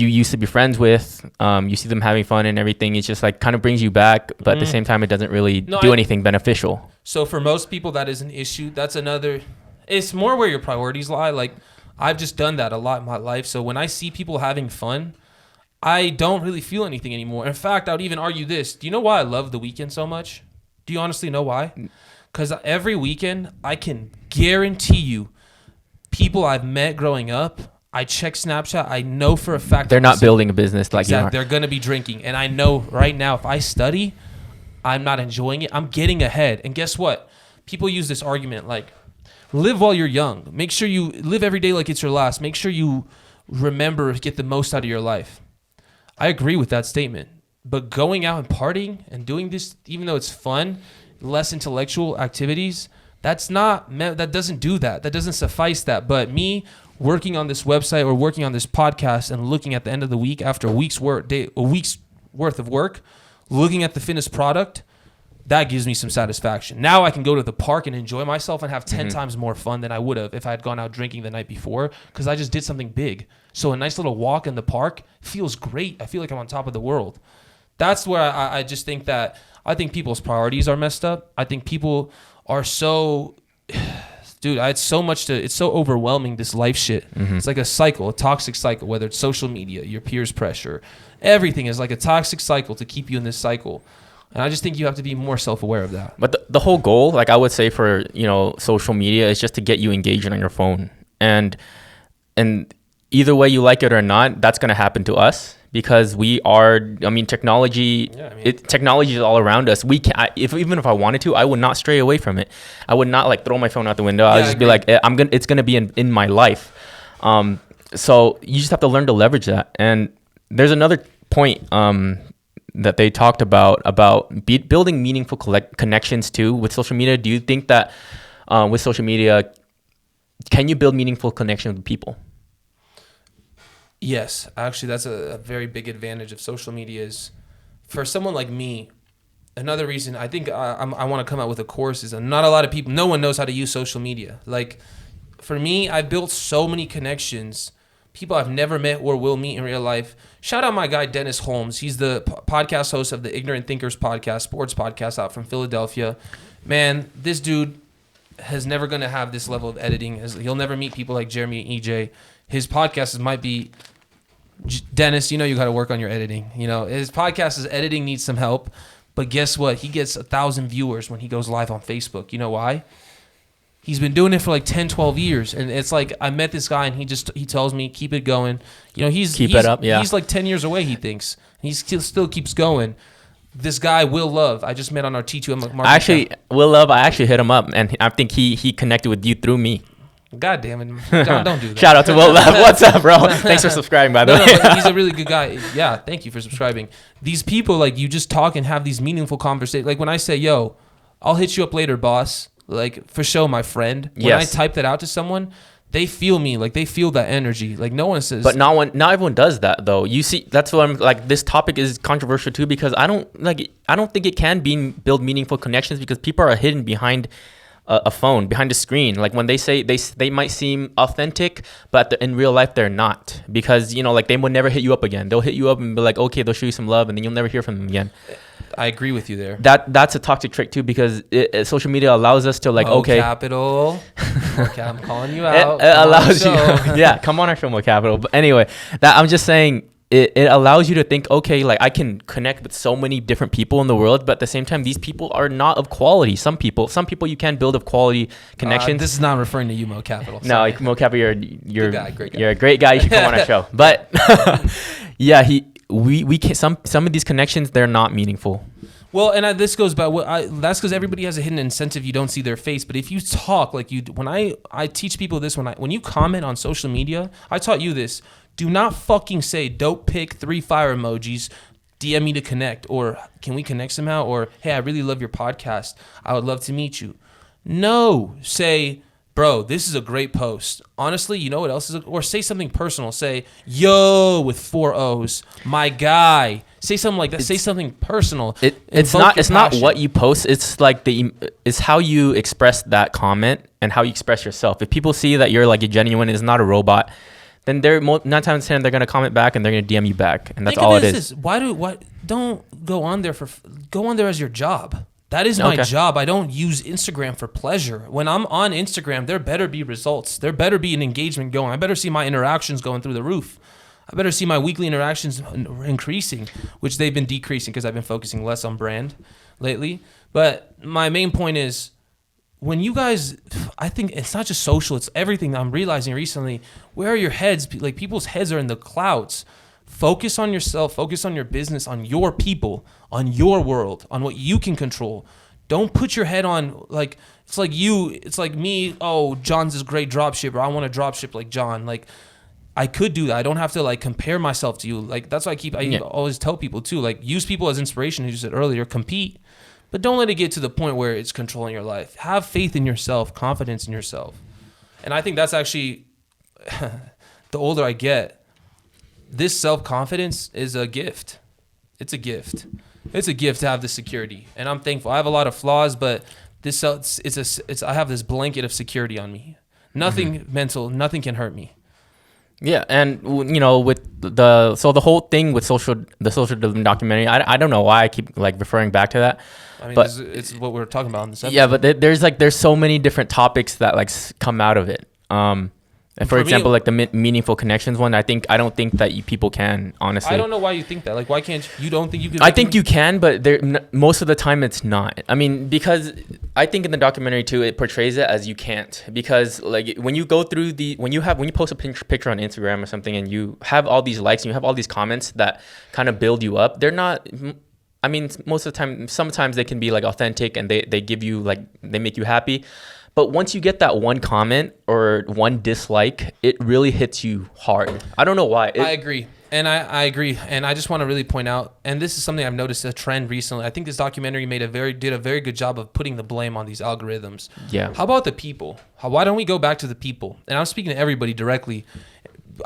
you used to be friends with um, you see them having fun and everything it's just like kind of brings you back but at the Mhm. same time it doesn't really No, do I- anything beneficial So for most people, that is an issue. That's another. It's more where your priorities lie. Like I've just done that a lot in my life. So when I see people having fun, I don't really feel anything anymore. In fact, I would even argue this. Do you know why I love the weekend so much? Do you honestly know why? Mm. Because every weekend, I can guarantee you, people I've met growing up, I check Snapchat. I know for a fact they're not building a business like Exactly. you are They're going to be drinking. And I know right now, if I study, I'm not enjoying it. I'm getting ahead. And guess what? People use this argument like, live while you're young. Make sure you live every day like it's your last. Make sure you remember, get the most out of your life. I agree with that statement. But going out and partying and doing this, even though it's fun, less intellectual activities, that's not, that doesn't do that. That doesn't suffice that. But me working on this website or working on this podcast and looking at the end of the week after a week's work, day, a week's worth of work, looking at the finished product, that gives me some satisfaction. Now I can go to the park and enjoy myself and have 10 mm-hmm. times more fun than I would have if I had gone out drinking the night before because I just did something big. So a nice little walk in the park feels great. I feel like I'm on top of the world. That's where I, I just think that I think people's priorities are messed up. I think people are so dude I- it's so much to it's so overwhelming this life shit mm-hmm. it's like a cycle a toxic cycle whether it's social media your peers pressure everything is like a toxic cycle to keep you in this cycle and i just think you have to be more self-aware of that But the, the whole goal, like I would say for, you know, social media is just to get you engaged on your phone. And and either way you like it or not, that's going to happen to us because we are I mean technology Yeah, I mean- it, technology is all around us. We can I, if even if I wanted to, I would not stray away from it. I would not like throw my phone out the window. I would Yeah, I just be like eh, I'm going to it's going to be in in my life. Um so you just have to learn to leverage that. And there's another point um that they talked about about be, building meaningful collect, connections too with social media. Do you think that uh, with social media, can you build meaningful connections with people? Yes, actually, that's a, a very big advantage of social media. Is for someone like me, another reason I think I, I'm, I want to come out with a course is not a lot of people, no one knows how to use social media. Like for me, I built so many connections, people I've never met or will meet in real life. Shout out my guy Dennis Holmes. He's the p- podcast host of the Ignorant Thinkers podcast, sports podcast out from Philadelphia. Man, this dude has never going to have this level of editing. He'll never meet people like Jeremy and EJ. His podcast might be Dennis, you know you got to work on your editing. You know his podcast is editing needs some help, but guess what? He gets a thousand viewers when he goes live on Facebook. You know why? He's been doing it for like 10, 12 years, and it's like I met this guy, and he just he tells me keep it going. You know he's Keep it up, yeah. He's like ten years away. He thinks he still still keeps going. This guy Will Love, I just met on our T2M marketing. I actually, Will Love, I actually hit him up, and I think he he connected with you through me. God damn it, John, don't do that. Shout out to Will Love. What's up, bro? Thanks for subscribing, by the no, way. no, he's a really good guy. Yeah, thank you for subscribing. These people, like, you just talk and have these meaningful conversations. Like when I say, "Yo, I'll hit you up later, boss." Like for show, my friend. When Yes. I type that out to someone, they feel me. Like they feel that energy. Like no one says. But not one, not everyone does that though. You see, that's what I'm like. This topic is controversial too because I don't like. I don't think it can be build meaningful connections because people are hidden behind a, a phone, behind a screen. Like when they say they they might seem authentic, but the, in real life they're not because you know like they would never hit you up again. They'll hit you up and be like, okay, they'll show you some love, and then you'll never hear from them again. I agree with you there. That that's a toxic trick too because it, it- social media allows us to like Mo okay. Capital. okay, I'm calling you out. it on, allows you yeah come on our show more capital but anyway that i'm just saying it, it allows you to think okay like i can connect with so many different people in the world but at the same time these people are not of quality some people some people you can build of quality Uh, this is not referring to you, Mo Capital. no like Mo Capital, you're you're guy, great guy. you're a great guy you should come on our show but yeah he we we can some some of these connections they're not meaningful Well, and I, this goes by what I, that's because everybody has a hidden incentive. You don't see their face, but if you talk like you, when I I teach people this when I when you comment on social media, I taught you this. Do not fucking say dope pick three fire emojis. DM me to connect, or can we connect somehow? Or hey, I really love your podcast. I would love to meet you. No, say, bro, this is a great post. Honestly, you know what else is? A, or say something personal. Say, yo, with four O's, my guy. Say something like that. say something personal. It, it's not it's not what you post. It's like the it's how you express that comment and how you express yourself. If people see that you're like a genuine, is not a robot, then they're mo- nine times ten they're gonna comment back and they're gonna DM you back, and that's Think all it is. this. Why do why don't go on there for go on there as your job? That is my Okay. job. I don't use Instagram for pleasure. When I'm on Instagram, there better be results. There better be an engagement going. I better see my interactions going through the roof. I better see my weekly interactions increasing, which they've been decreasing because I've been focusing less on brand lately. But my main point is when you guys i think it's not just social it's everything i'm realizing recently where are your heads like people's heads are in the clouds focus on yourself focus on your business on your people on your world on what you can control don't put your head on like it's like you it's like me oh john's this great drop shipper i want to dropship like john like I could do that. I don't have to like compare myself to you. Like that's why I keep I Yeah. always tell people too. Like use people as inspiration, as you said earlier. Compete, but don't let it get to the point where it's controlling your life. Have faith in yourself, confidence in yourself, and I think that's actually the older I get, this self confidence is a gift. It's a gift. It's a gift to have this security, and I'm thankful. I have a lot of flaws, but this it's it's a it's I have this blanket of security on me. Nothing mental, nothing can hurt me. Yeah, and you know, with the so the whole thing with social the social documentary, I, I don't know why I keep like referring back to that. I mean, But- it's what we're talking about in this episode. Yeah, but there's like there's so many different topics that like come out of it. Um, and for, For me- example, like the mi- meaningful connections one, I think I don't think that you people can honestly. I don't know why you think that. Like, why can't you? You don't think you can? I think you can, but there n- most of the time it's not. I mean, because I think in the documentary too, it portrays it as you can't. Because like when you go through the when you have when you post a picture on Instagram or something and you have all these likes and you have all these comments that kind of build you up, they're not. I mean, most of the time, sometimes they can be like authentic and they they give you like they make you happy. But once you get that one comment or one dislike, it really hits you hard. I don't know why. It- I agree. And I, I agree. And I just want to really point out, and this is something I've noticed a trend recently. I think this documentary made a very did a very good job of putting the blame on these algorithms. Yeah. How about the people? How, why don't we go back to the people? And I'm speaking to everybody directly.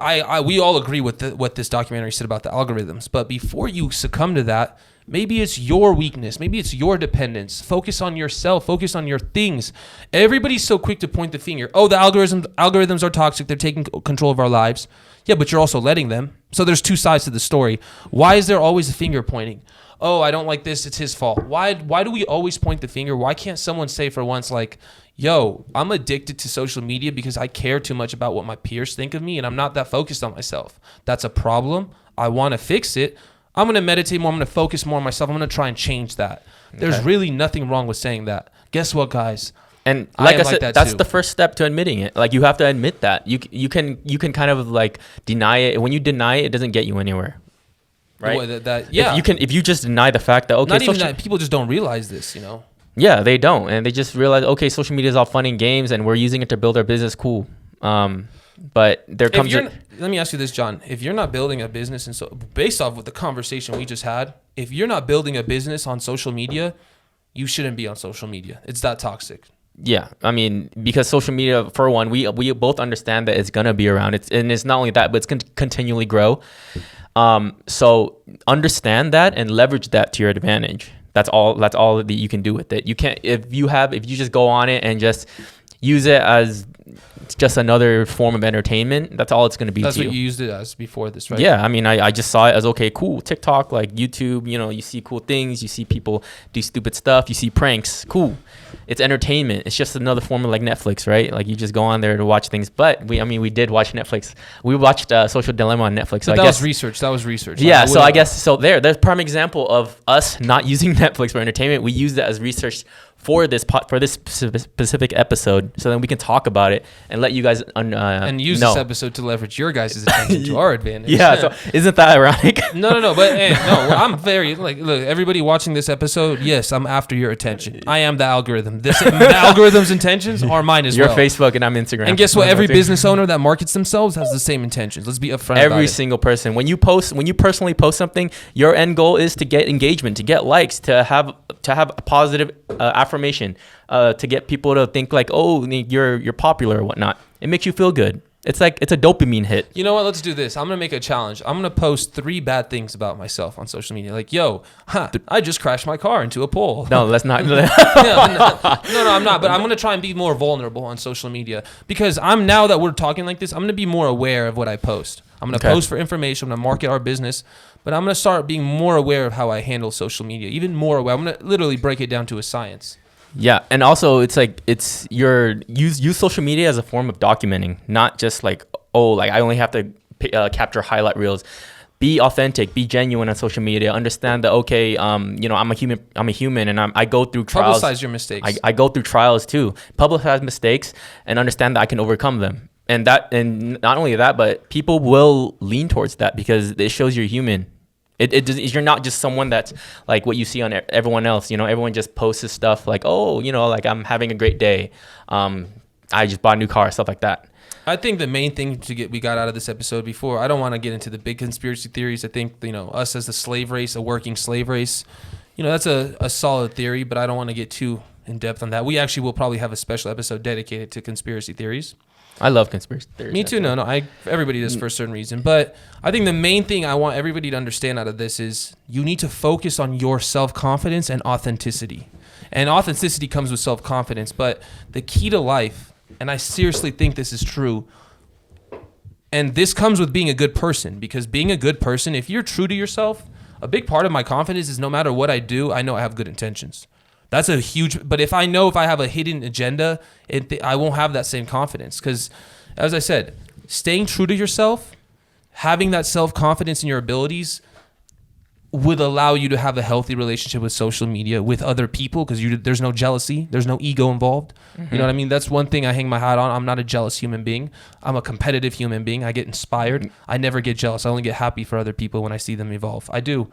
I, I we all agree with the, what this documentary said about the algorithms. But before you succumb to that, maybe it's your weakness. Maybe it's your dependence. Focus on yourself. Focus on your things. Everybody's so quick to point the finger. Oh, the algorithms algorithms are toxic. They're taking control of our lives. Yeah, but you're also letting them. So there's two sides to the story. Why is there always a finger pointing? Oh, I don't like this. It's his fault. Why? Why do we always point the finger? Why can't someone say for once like, "Yo, I'm addicted to social media because I care too much about what my peers think of me, and I'm not that focused on myself. That's a problem. I want to fix it. I'm gonna meditate more. I'm gonna focus more on myself. I'm gonna try and change that. There's Okay. really nothing wrong with saying that. Guess what, guys? And like I, like said, that that's too. the first step to admitting it. Like you have to admit that. You you can you can kind of like deny it. When you deny it, it doesn't get you anywhere. Right? What, that, that- If yeah. you can if you just deny the fact that okay, not even that. People just don't realize this. You know. Yeah, they don't, and they just realize okay, social media is all fun and games, and we're using it to build our business. Cool. Um, but there comes a, let me ask you this, John. If you're not building a business, and so based off of the conversation we just had, if you're not building a business on social media, you shouldn't be on social media. It's that toxic. yeah. I mean, because social media, for one, we we both understand that it's gonna be around. It's and it's not only that, but it's gonna continually grow. Um, so understand that and leverage that to your advantage. That's all. That's all that you can do with it. You can't if you have if you just go on it and just use it as just another form of entertainment. That's all it's gonna be That's to what you used it as before this, right? Yeah, I mean, I, I just saw it as okay, cool. TikTok, like YouTube, you know, you see cool things, you see people do stupid stuff, you see pranks, cool. It's entertainment. It's just another form of like Netflix, right? Like you just go on there to watch things. But we, I mean, we did watch Netflix. We watched uh, Social Dilemma on Netflix. So But I that guess was research. That was research. yeah, Like, so I guess so. There, there's prime example of us not using Netflix for entertainment. We use that as research for this pot for this specific episode, so then we can talk about it and let you guys un, uh, and use know. this episode to leverage your guys' attention to our advantage. Yeah, so isn't that ironic? No, no, no. But hey, no, I'm very like look. Everybody watching this episode, yes, I'm after your attention. I am the algorithm. This, the algorithm's intentions are mine as You're well. Facebook and I'm Instagram. And guess what? Every business owner that markets themselves has the same intentions. Let's be upfront every it. single person when you post when you personally post something your end goal is to get engagement to get likes to have to have a positive uh, affirmation uh, to get people to think like oh you're you're popular or whatnot it makes you feel good it's like it's a dopamine hit You know what? Let's do this. I'm gonna make a challenge. I'm gonna post three bad things about myself on social media. Like, yo, huh, I just crashed my car into a pole. no let's not no, no, no, no, I'm not. But I'm gonna try and be more vulnerable on social media because I'm now that we're talking like this. I'm gonna be more aware of what I post. I'm gonna Okay. post for information. I'm gonna market our business, but I'm gonna start being more aware of how I handle social media. Even more aware. I'm gonna literally break it down to a science. Yeah, and also it's like it's your use use social media as a form of documenting, not just like oh like I only have to uh, capture highlight reels. Be authentic, be genuine on social media. Understand that okay, um, you know I'm a human. I'm a human, and I'm, I go through trials. Publicize your mistakes. I, I go through trials too. Publicize mistakes and understand that I can overcome them. And that and not only that, but people will lean towards that because it shows you're human. It, it does, you're not just someone that's like what you see on everyone else. You know, everyone just posts this stuff like, oh, you know, like I'm having a great day. Um, I just bought a new car, stuff like that. I think the main thing to get we got out of this episode before I don't want to get into the big conspiracy theories. I think you know us as a slave race, a working slave race, you know that's a, a solid theory, but I don't want to get too in depth on that. We actually will probably have a special episode dedicated to conspiracy theories. I love conspiracy theories. Me too. No, no, I everybody does mm. for a certain reason, but I think the main thing I want everybody to understand out of this is you need to focus on your self confidence and authenticity. And authenticity comes with self confidence, but the key to life, and I seriously think this is true, and this comes with being a good person because being a good person, if you're true to yourself, a big part of my confidence is no matter what I do, I know I have good intentions. That's a huge. But if I know if I have a hidden agenda, it, I won't have that same confidence. Because, as I said, staying true to yourself, having that self confidence in your abilities, would allow you to have a healthy relationship with social media with other people because you there's no jealousy, there's no ego involved. You know mm-hmm. what I mean? That's one thing I hang my hat on. I'm not a jealous human being. I'm a competitive human being. I get inspired. Mm. I never get jealous. I only get happy for other people when I see them evolve. I do.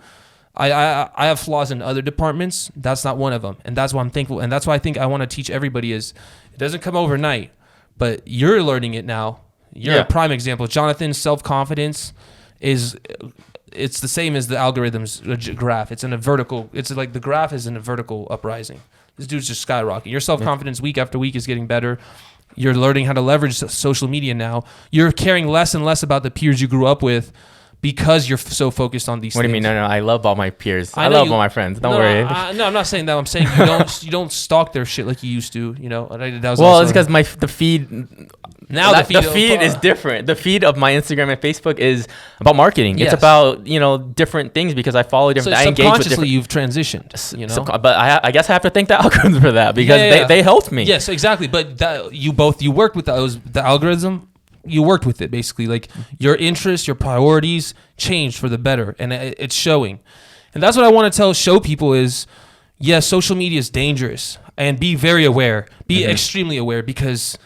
I, I I have flaws in other departments. That's not one of them, and that's why I'm thankful. And that's why I think I want to teach everybody is it doesn't come overnight, but you're learning it now. You're Yeah. a prime example. Jonathan's self confidence is it's the same as the algorithm's graph. It's in a vertical. It's like the graph is in a vertical uprising. This dude's just skyrocketing. Your self confidence week after week is getting better. You're learning how to leverage social media now. You're caring less and less about the peers you grew up with because you're f- so focused on these. What do you mean? No, no, I love all my peers. I, I love you- all my friends. Don't no, worry. I, no, I'm not saying that. I'm saying you don't you don't stalk their shit like you used to. You know, I- well, it's because my the feed now that- the feed, is uh, different. The feed of my Instagram and Facebook is about marketing. Yes. It's about you know different things because I follow So different. I engage with different. you've transitioned. You know. But I, I guess I have to thank the algorithms for that because Yeah, yeah, they, yeah. they helped me. Yes, exactly. But that, you both you worked with those the algorithm. You worked with it basically. Like your interests, your priorities changed for the better, and it, it's showing. And that's what I want to tell show people is, yes, social media is dangerous, and be very aware. Be Mm-hmm. extremely aware because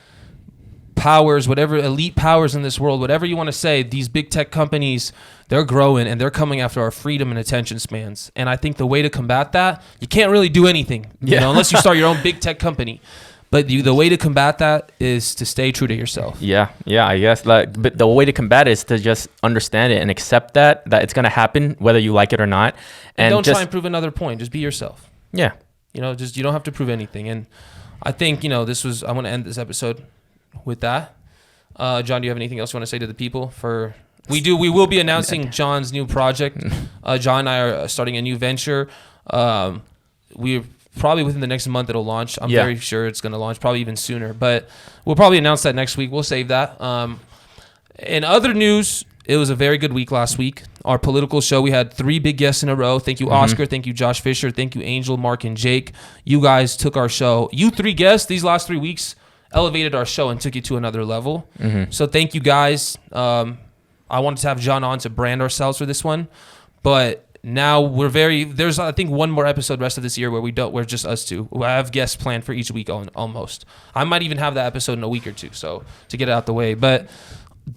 powers, whatever elite powers in this world, whatever you want to say, these big tech companies, they're growing and they're coming after our freedom and attention spans. And I think the way to combat that, you can't really do anything, you Yeah. know, unless you start your own big tech company. But you, the way to combat that is to stay true to yourself. Yeah, yeah, I guess. Like, but the way to combat it is to just understand it and accept that that it's gonna happen whether you like it or not, And, and don't just try and prove another point. Just be yourself. yeah, You know, just you don't have to prove anything. And I think you know this was. I want to end this episode with that. Uh, John, do you have anything else you want to say to the people? For we do, we will be announcing John's new project. Uh, John and I are starting a new venture. Um, we're probably within the next month it'll launch. I'm Yeah. very sure it's going to launch, probably even sooner. But we'll probably announce that next week. We'll save that. Um, in other news, it was a very good week last week. Our political show, we had three big guests in a row. Thank you, Mm-hmm. Oscar. Thank you, Josh Fisher. Thank you, Angel, Mark, and Jake. You guys took our show. You three guests these last three weeks elevated our show and took it to another level. Mm-hmm. So thank you guys. Um, I wanted to have John on to brand ourselves for this one, but now we're very there's I think one more episode rest of this year where we don't we're just us two. I have guests planned for each week on almost. I might even have that episode in a week or two. So to get it out the way, but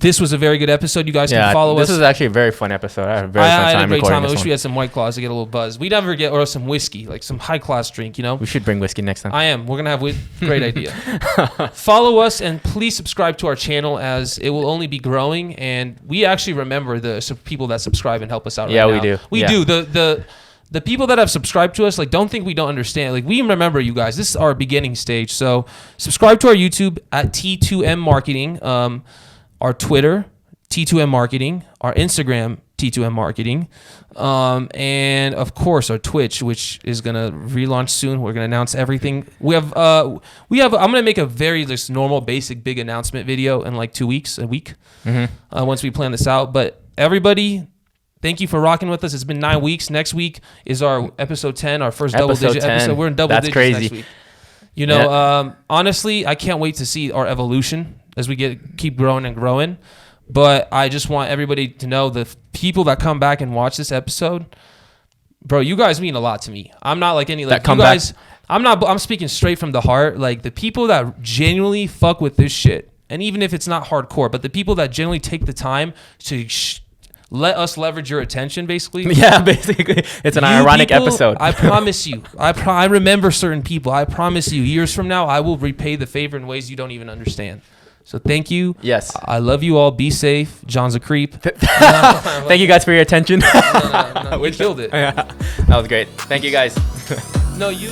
this was a very good episode. You guys yeah. can follow this us. This was actually a very fun episode. I had a very I, fun I had time a great time. I wish one. we had some white claws to get a little buzz. We never get or some whiskey, like some high class drink. You know. We should bring whiskey next time. I am. We're gonna have whis- great idea. Follow us and please subscribe to our channel as it will only be growing. And we actually remember the people that subscribe and help us out. Yeah, right we do. We Yeah. do. The the the people that have subscribed to us like don't think we don't understand. Like we remember you guys. This is our beginning stage. So subscribe to our YouTube at T2M Marketing, um, our Twitter T2M Marketing, our Instagram T2M Marketing, um, and of course our Twitch, which is gonna relaunch soon. We're gonna announce everything. We have uh, we have. I'm gonna make a very just normal, basic, big announcement video in like two weeks, a week, Mhm. uh, once we plan this out. But everybody. Thank you for rocking with us. It's been nine weeks. Next week is our episode ten, our first double Episode digit 10. episode. We're in double That's digits crazy. next week. You know, um, honestly, I can't wait to see our evolution as we get keep growing and growing. But I just want everybody to know the people that come back and watch this episode, bro. You guys mean a lot to me. I'm not like any like That you back- guys. I'm not. I'm speaking straight from the heart. Like the people that genuinely fuck with this shit, and even if it's not hardcore, but the people that genuinely take the time to. Sh- let us leverage your attention, basically. yeah, basically, it's an You ironic people, episode. I promise you. I pro- I remember certain people. I promise you. Years from now, I will repay the favor in ways you don't even understand. So thank you. yes. I love you all. Be safe. John's a creep. Thank you guys for your attention. No, no, no, you killed it. yeah, that was great. Thank you guys. No, you